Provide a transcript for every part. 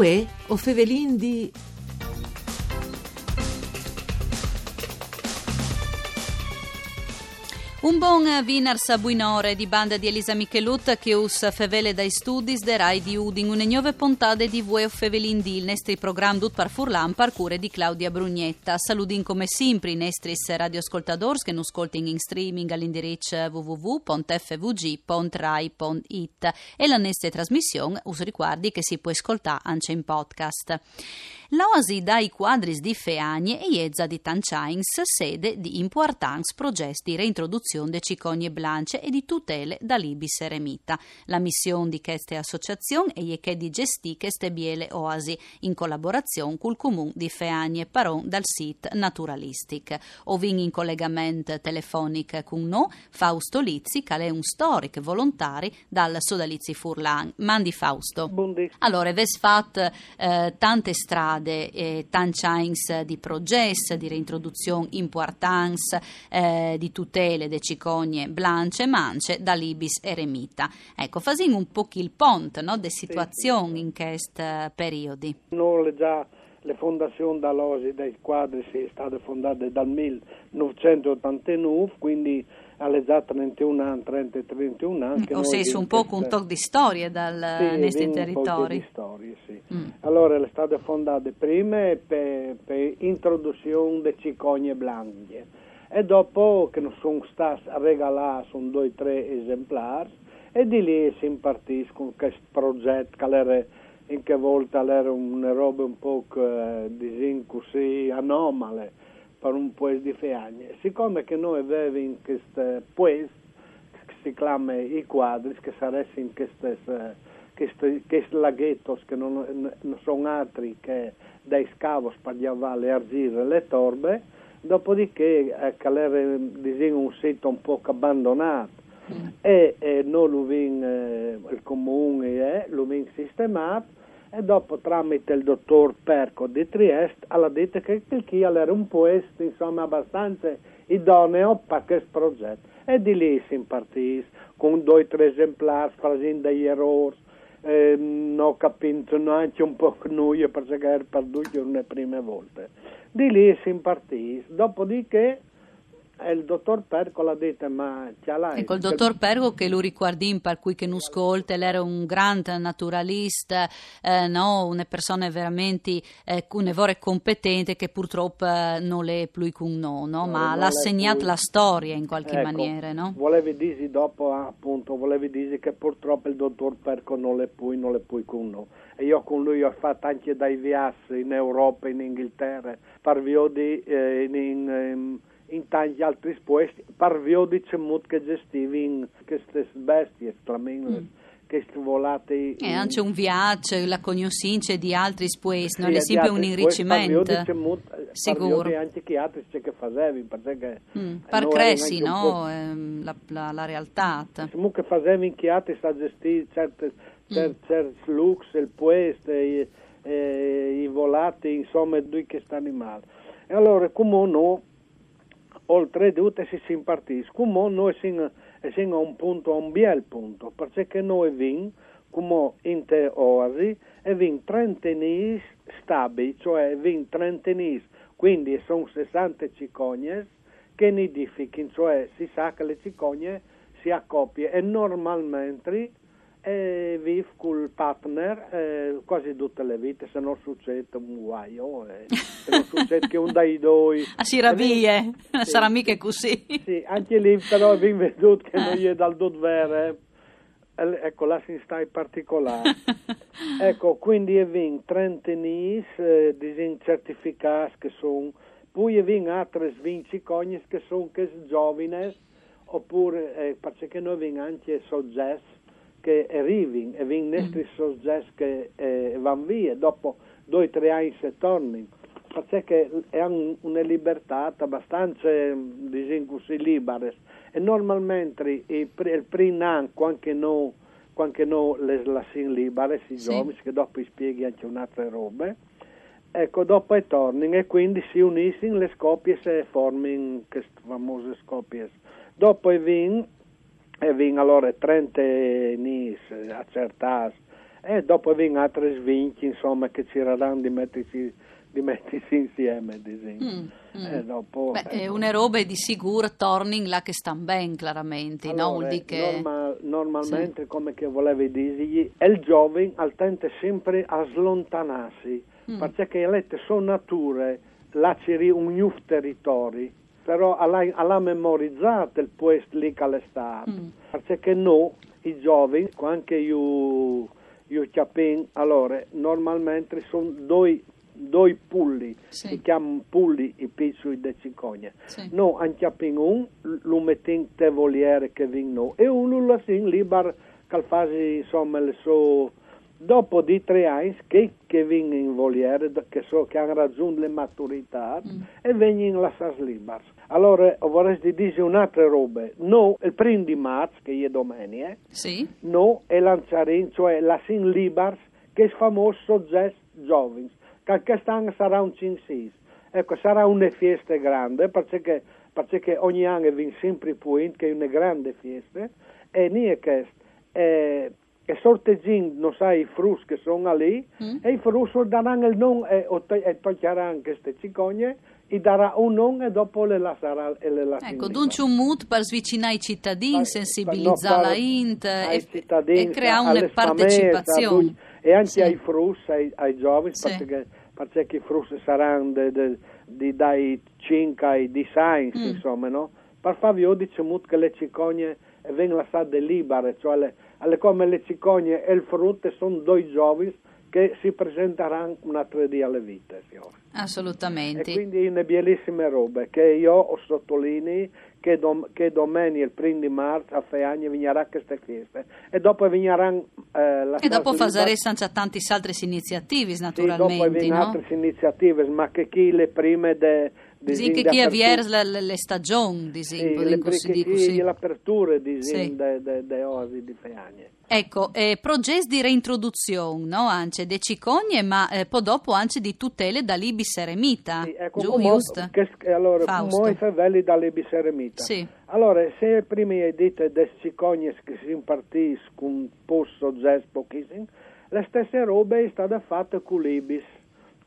Uè, o fevelin di... Un buon Vinars Buinore di banda di Elisa Michelut che us fevele dai studi de Rai di Udin une nuove puntate di Vue Fevelin di il nostro programma Dut par Furlan parcure di Claudia Brugnetta. Saludin come sempre i nostri radioascoltadors che non ascoltano in streaming all'indirizzo www.fvg.rai.it e la nostra trasmissione us ricordi che si può ascoltare anche in podcast. L'oasi dai quadris di Feagne e Iezza di Tanchains, sede di importanti progetti di reintroduzione di cicogne blanche e di tutele da libis eremita. La missione di queste associazioni è che di gestire queste biele oasi in collaborazione col comune di Feagne Paron dal sito Naturalistic. Ovin in collegamento telefonico con noi Fausto Lizzi, che è un storico volontario dal Sodalizzi Furlan. Mandi Fausto. Buondì. Allora, avete fatto eh, tante strade e tanchains di progetti, di reintroduzione importanza, eh, di tutele de cicogne blanche e mance da libis eremita. Ecco, facciamo un po' il ponte no, de situazione in questi periodi. Noi già le fondazioni dall'Osi dei quadri sono state fondate dal 1989, quindi alle già 31 anni, 30 31 anni. O sei su un po' un tocco di storie dal sì, questi territori. Mm. Allora, le state fondate prima per, per introduzione di cicogne blanche e dopo che sono stati regalati sono due o tre esemplari e di lì si impartiscono questo progetto che era in che volta era una roba un po' eh, così anomale per un paese di Feagne. Siccome che noi avevamo questo paese, che si chiama i quadri, che sarebbero in questi, questi laghetti che non, non, sono altri che dai scavos per le argire le torbe, dopodiché eh, che era diciamo, un sito un po' abbandonato mm. e, e noi lo vin, eh, il comune eh, lo vin sistemato e dopo tramite il dottor Perco di Trieste ha detto che il Kiel era un posto insomma abbastanza idoneo per questo progetto e di lì si impartì con due o tre esemplari facendo degli errori eh, ho capito neanche un po' noi perché era perduto le prime volte. Di lì si impartì. Dopodiché e il dottor Perco l'ha detto, ma ce l'hai? Ecco, il dottor Perco che lo ricordi per cui che non ascolta, era un grande naturalista, eh, no? una persona veramente eh, un'evore competente che purtroppo eh, non è più con noi, no? ma l'ha segnato la storia in qualche ecco, maniera. No? Volevi dire dopo, appunto, volevi dire che purtroppo il dottor Perco non è più, non è più con noi. E io con lui ho fatto anche dei viaggi in Europa, in Inghilterra, per via di... Eh, in, in, in in tanti altri posti, parvio diciamo che gestivi queste bestie, mm. queste volate. E anche un viaggio, la conoscenza di altri posti, non è sempre un enrichimento. Diciamo, Sicuro. anche che altri c'è che facevi, perché mm. per cresci, no? Ehm, la, la, la, realtà. Che facevi in che altri sta gestire certe, certe, mm. certi lux, il posto, i, i volati, insomma, due che stanno male. E allora, come no, oltre tutte si si impartiscono, noi siamo, a un punto, a un bel punto, perché noi vin, come in te oasi, e vin trentenis stabili, cioè vin trentenis, quindi sono 60 cicogne che nidificano, cioè si sa che le cicogne si accoppiano. E normalmente e vive col partner eh, quasi tutte le vite se non succede un guaio eh, se non succede che un dai due a si rabie sì. sarà mica così. Sì anche lì però abbiamo veduto che non è dal dot vero ecco là si sta in particolare. Ecco quindi è vin 30 nis eh, certificati che sono poi è vin altre 20 cognes che sono che giovani oppure eh, perché noi vin anche soggetti che arrivano e vengono mm. soggetti che eh, vanno via dopo due o tre anni se tornano perché hanno una libertà abbastanza diciamo così libera e normalmente il, il primo anno anche noi anche noi le lasciamo libere si sì. giovani che dopo spieghi anche un'altra roba ecco dopo e tornano e quindi si uniscono le scoppie e formano queste famose scoppie dopo e vengono e vin allora 30 nis accertati e dopo vengono altri svinci, insomma, che ci daranno di mettersi, di mettersi insieme. Mm, mm. E dopo, Beh, eh, una roba di sicuro torning là che stanno bene, chiaramente, allora, no? Che... Normal, normalmente, sì. come che volevi dirgli, è il giovane al tende sempre a slontanarsi, mm. perché le sono nature, là c'è un nuovo territorio, però alla memorizzato il posto lì che è stato, mm. perché noi, i giovani, anche io io capisco, allora, normalmente sono due, due pulli, sì. si chiamano pulli i piccoli di cicogna. Sì. No, anche un, lo mettiamo te voliere che vengono, e uno lo lasciamo libero che fa, insomma, le sue dopo di tre anni che, che vengono in voliere, che, so, che hanno raggiunto le maturità mm. e vengono lasciati liberi. Allora vorrei dire un'altra roba. No, il primo di marzo, che è domenica, sì. no, è lanciare, cioè la sin libers, che è il famoso soggetto giovani, che quest'anno sarà un 5 Ecco, sarà una festa grande, perché, perché ogni anno viene sempre più, che è una grande festa, e niente questo. Eh, sorteggiando, sai, i frus che sono lì, mm. e i frus daranno il nome e, e toglieranno queste cicogne e darà un nome e dopo le lascerà e le lascerà. Ecco, dunque un mood per svicinare i cittadini, sensibilizzare la int e, e creare una partecipazione. E anche sì. ai frus, ai, ai giovani, sì. perché, perché i frus saranno de, de, de, dai 5 ai 10 anni, mm. insomma, no? Per farvi dice che le cicogne vengono lasciate libere, cioè le, come le cicogne e il frutto sono due giovani che si presenteranno un altro dia alle vite. Assolutamente. E quindi una bellissime robe che io sottolineo che, dom- che domenica il primo di marzo a Feagna vignerà queste feste e dopo vigneranno eh, la E dopo faremo anche tante altre iniziative naturalmente. Sì, dopo no? altre iniziative ma che chi le prime de, Disin che chi avvier le, le stagioni, disin, sì, le, dico, sì. l'apertura disin, sì. de, de, de osi di Feagne. Ecco, eh, progetti di reintroduzione, no? Anche de cicogne, ma eh, poi dopo anche di tutele da libis eremita, sì, ecco, giù, giusto? Che, allora, noi favelli da libis eremita. Sì. Allora, se prima hai detto de cicogne che si impartiscono con posto pochissimo, le stesse robe è stata fatta con libis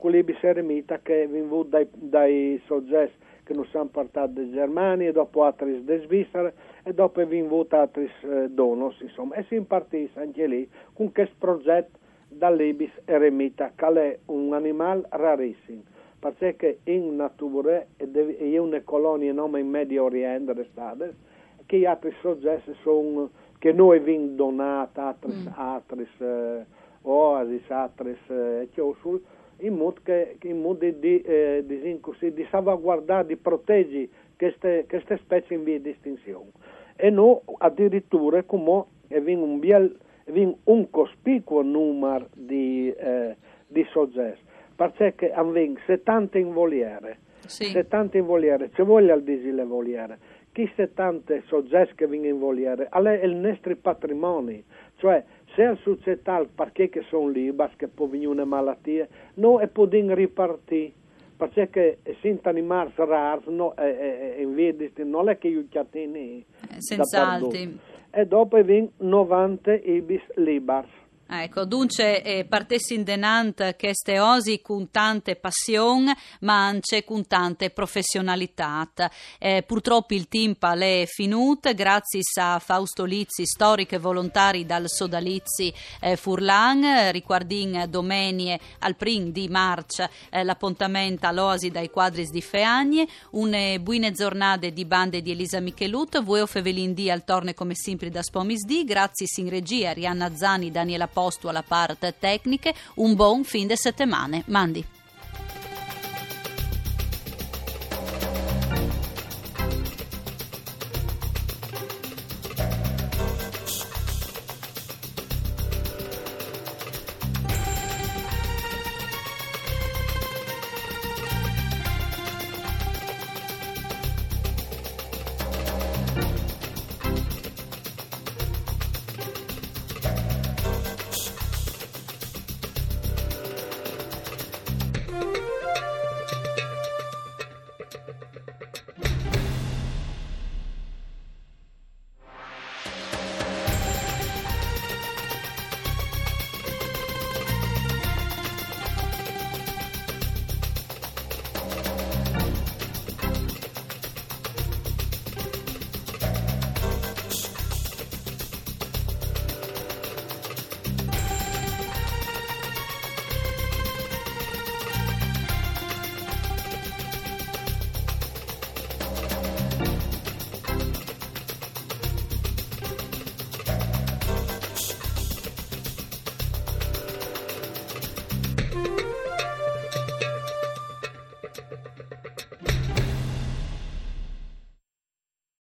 quelli eremita che vengono dai, dai soggetti che non sono portati da Germania, dopo altri da Svizzera e dopo vengono altri eh, donos, insomma, e si impartisce anche lì con questo progetto dall'Ibis eremita, che è un animale rarissimo, perché in natura è una colonia nome in Medio Oriente restate, che gli altri soggetti sono, che noi abbiamo donato, altri, mm. altri eh, oasis, altri eh, chiosul, in modo, che, in modo di, eh, di, di, salvaguardare, di proteggere queste, queste, specie in via di estinzione. E noi addirittura come abbiamo un, biel, un cospicuo numero di, eh, di soggetti, perché abbiamo 70 in voliere, sì. 70 in voliere, ci voglio dire le voliere, chi 70 soggetti che vengono in voliere, è il nostro patrimonio, cioè se la società perché che sono liberi, che può venire una malattia, no, e può ripartire. Perché se animali rari, no, e, e, in via di non è che io chiatini. Senz'altro. E dopo vengono 90 ibis liberi. Ecco, dunque eh, partessi in denant queste osi con tante passione, ma anche con tante professionalità. Eh, purtroppo il tempo è finito, grazie a Fausto Lizzi, storico e volontari dal Sodalizzi eh, Furlan, riguardin domenie al prim di marcia eh, l'appuntamento all'osi dai quadris di Feagne, une buone giornate di bande di Elisa Michelut, voi o Fevelin al torne come sempre da Spomis D, grazie in regia Rianna Zani, Daniela Postu alla parte tecniche, un buon fin de settimane. Mandi.